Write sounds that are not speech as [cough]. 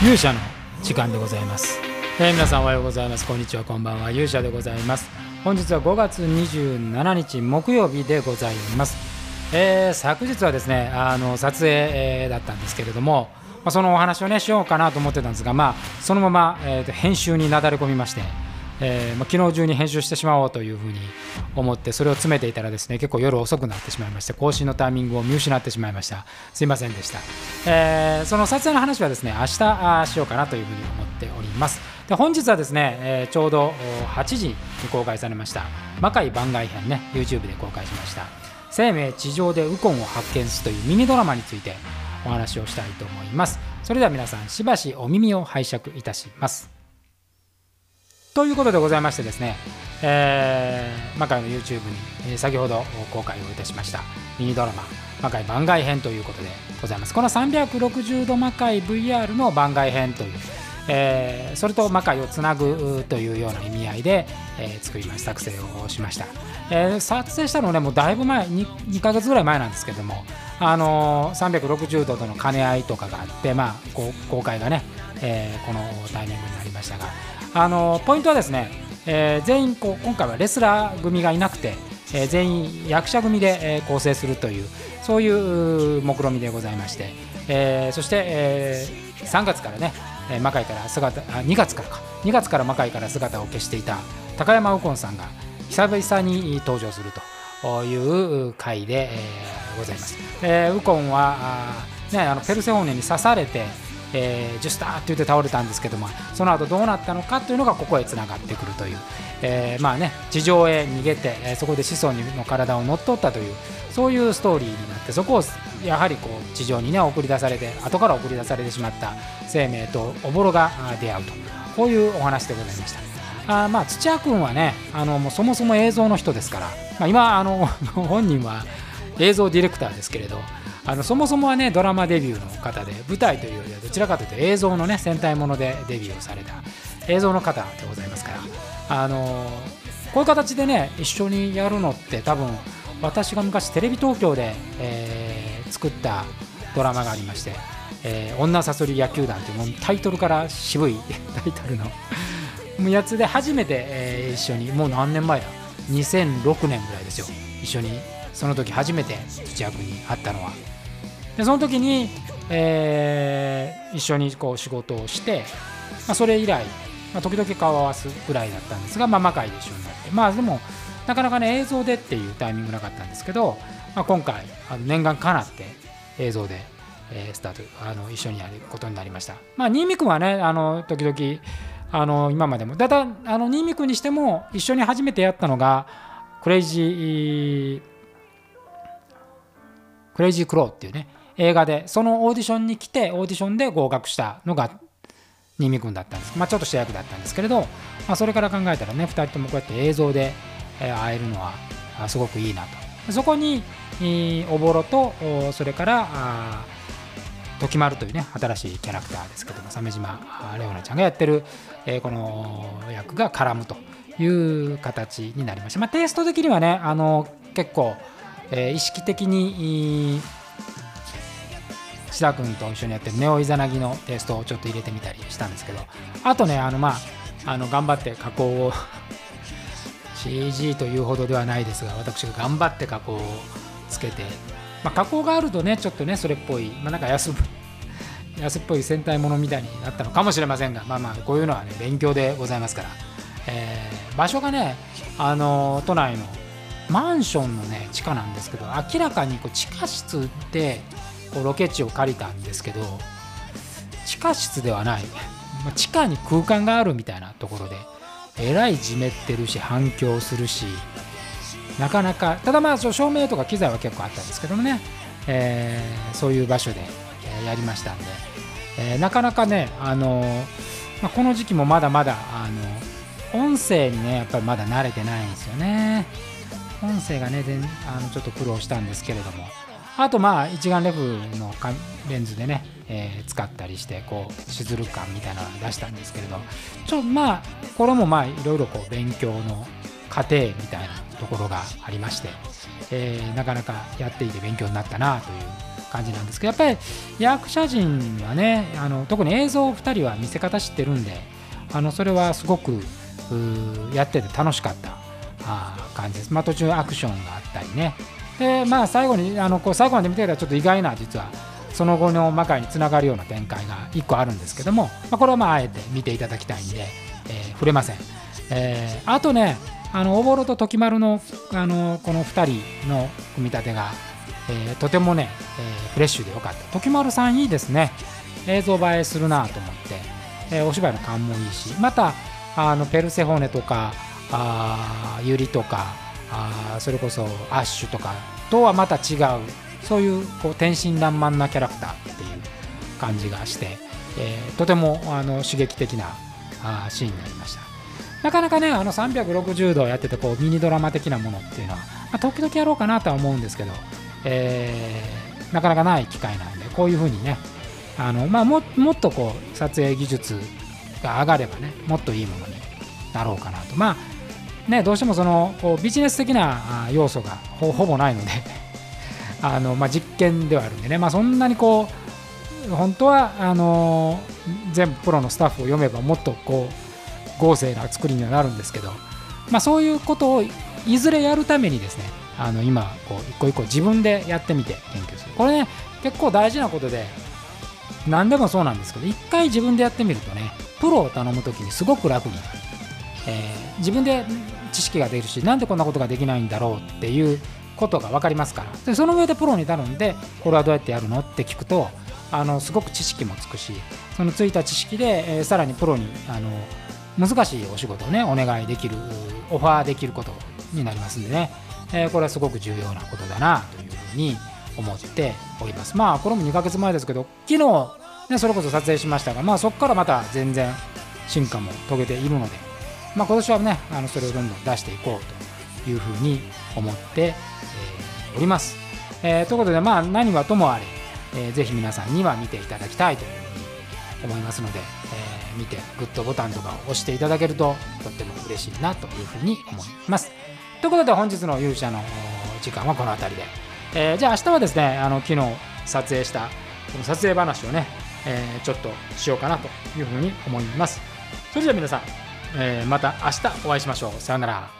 勇者の時間でございます、えー、皆さんおはようございます。こんにちは。こんばんは。勇者でございます。本日は5月27日木曜日でございます、えー、昨日はですねあの撮影、えー、だったんですけれども、まあ、そのお話をねしようかなと思ってたんですがまあそのまま、えーと、編集になだれ込みましてえーまあ、昨日中に編集してしまおうというふうに思ってそれを詰めていたらですね結構夜遅くなってしまいまして更新のタイミングを見失ってしまいました。すいませんでした、えー、その撮影の話はですね明日しようかなというふうに思っております。で本日はですね、えー、ちょうど8時に公開されました魔界番外編ね YouTube で公開しました。生命地上でウコンを発見するというミニドラマについてお話をしたいと思います。それでは皆さんしばしお耳を拝借いたします。ということでございましてですね、えー、魔界の YouTube に、先ほど公開をいたしましたミニドラマ魔界番外編ということでございます。この360度魔界 VR の番外編という、えー、それと魔界をつなぐというような意味合いで、えー、作りました作成をしました、えー、撮影したのねもうだいぶ前 2, 2ヶ月ぐらい前なんですけどもあのー、360度との兼ね合いとかがあってまあ公開がね、えー、このタイミングになりましたがあのポイントはですね、えー、全員こう今回はレスラー組がいなくて、えー、全員役者組で、えー、構成するというそういう目論見みでございまして、えー、そして、えー、3月からね魔界から姿あ2月からか2月から魔界から姿を消していた高山右近さんが久々に登場するという回で、えー、ございます。えー、右近はあ、ね、あのペルセオーネに刺されてえー、ジュスターって言って倒れたんですけどもその後どうなったのかというのがここへつながってくるという、えー、まあね地上へ逃げて、え、そこで子孫の体を乗っ取ったというそういうストーリーになってそこをやはりこう地上にね送り出されて後から送り出されてしまった生命とおぼろが出会うとこういうお話でございました。あまあ土屋君はねあのもうそもそも映像の人ですから、まあ、今あの [laughs] 本人は映像ディレクターですけれどあのそもそもはねドラマデビューの方で舞台というよりはどちらかというと映像のね戦隊ものでデビューをされた映像の方でございますから。あのこういう形でね一緒にやるのって多分私が昔テレビ東京で、えー、作ったドラマがありまして「えー、女さそり野球団」というもうタイトルから渋い [laughs] タイトルのやつで初めて、えー、一緒にもう何年前だ？2006年ぐらいですよ。一緒にその時初めて土屋君に会ったのは。でその時に、えー、一緒にこう仕事をして、まあ、それ以来、まあ、時々顔を合わすぐらいだったんですが、まあ、魔界で一緒になってまあでもなかなかね映像でっていうタイミングなかったんですけど、まあ、今回あの念願かなって映像で、えー、スタートあの一緒にやることになりましたまあ新見君はねあの時々あの今までもだだあの新見君にしても一緒に初めてやったのがクレイジークレイジークローっていうね映画でそのオーディションに来てオーディションで合格したのが新見君だったんです、まあ、ちょっとした役だったんですけれど、まあ、それから考えたらね2人ともこうやって映像で会えるのはすごくいいなと。そこにおぼろとそれから時丸というね新しいキャラクターですけども鮫島レオナちゃんがやってる、えこの役が絡むという形になりました、まあ、テイスト的にはねあの結構、え意識的に志田君と一緒にやってるネオイザナギのテイストをちょっと入れてみたりしたんですけどあとねあのまああの頑張って加工を CG というほどではないですが私が頑張って加工をつけて、まあ、加工があるとねちょっとねそれっぽい、まあ、なんか安 [laughs] 安っぽい戦隊ものみたいになったのかもしれませんがまあまあこういうのはね勉強でございますから、えー、場所がねあの都内のマンションのね地下なんですけど明らかにこう地下室でこうロケ地を借りたんですけど地下室ではない。ま地下に空間があるみたいなところでえらいじめってるし反響するしなかなかただまあ照明とか機材は結構あったんですけどもね、えー、そういう場所でやりましたんで、えー、なかなかねあのまあ、この時期もまだまだあの音声にねやっぱりまだ慣れてないんですよね。音声がねあのちょっと苦労したんですけれども。あとまあ一眼レフのレンズでね、えー、使ったりしてこうしずる感みたいなのを出したんですけれどちょまあこれもまあいろいろこう勉強の過程みたいなところがありまして、えー、なかなかやっていて勉強になったなという感じなんですけどやっぱり役者陣はねあの特に映像2人は見せ方知ってるんであのそれはすごくやってて楽しかったあ感じです、まあ、途中アクションがあったりねでまあ最後にあのこう最後まで見てたらちょっと意外な実はその後の魔界につながるような展開が1個あるんですけども、まあ、これはまああえて見ていただきたいんで、えー、触れません、えー、あとねあのおぼろと時丸のあのこの2人の組み立てが、えー、とてもね、えー、フレッシュでよかった。時丸さんいいですね。映像映えするなと思って、えー、お芝居の勘もいいしまたあのペルセホネとかあユリとかあそれこそアッシュとかとはまた違うそういうこう天真爛漫なキャラクターっていう感じがして、えー、とてもあの刺激的なあシーンになりました。なかなかねあの360度やっててこうミニドラマ的なものっていうのは、まあ、時々やろうかなとは思うんですけど、えー、なかなかない機会なんでこういうふうにねあの、まあ、ももっとこう撮影技術が上がればねもっといいものになろうかなと。まあね、どうしてもそのこうビジネス的な要素がほぼないので [laughs] あの、まあ、実験ではあるんでね、まあ、そんなにこう本当はあの全部プロのスタッフを読めばもっとこう豪勢な作りにはなるんですけど、まあ、そういうことをいずれやるためにですねあの今こう一個一個自分でやってみて研究する。これね結構大事なことで何でもそうなんですけど一回自分でやってみるとねプロを頼む時にすごく楽になる、えー、自分で知識が出るしなんでこんなことができないんだろうっていうことが分かりますから。でその上でプロに頼んでこれはどうやってやるのって聞くとあのすごく知識もつくしそのついた知識で、えー、さらにプロにあの難しいお仕事をねお願いできるオファーできることになりますんでね、えー、これはすごく重要なことだなというふうに思っております。まあこれも2ヶ月前ですけど昨日ね、それこそ撮影しましたが、まあ、そこからまた全然進化も遂げているので、まあ、今年はねあのそれをどんどん出していこうというふうに思って、おります、えー、ということでまあ何はともあれ、えー、ぜひ皆さんには見ていただきたいというふうに思いますので、えー、見てグッドボタンとかを押していただけるととっても嬉しいなというふうに思います。ということで本日の勇者の時間はこの辺りで、えー、じゃあ明日はですねあの昨日撮影したこの撮影話をね、えー、ちょっとしようかなというふうに思います。それでは皆さんえー、また明日お会いしましょう。さようなら。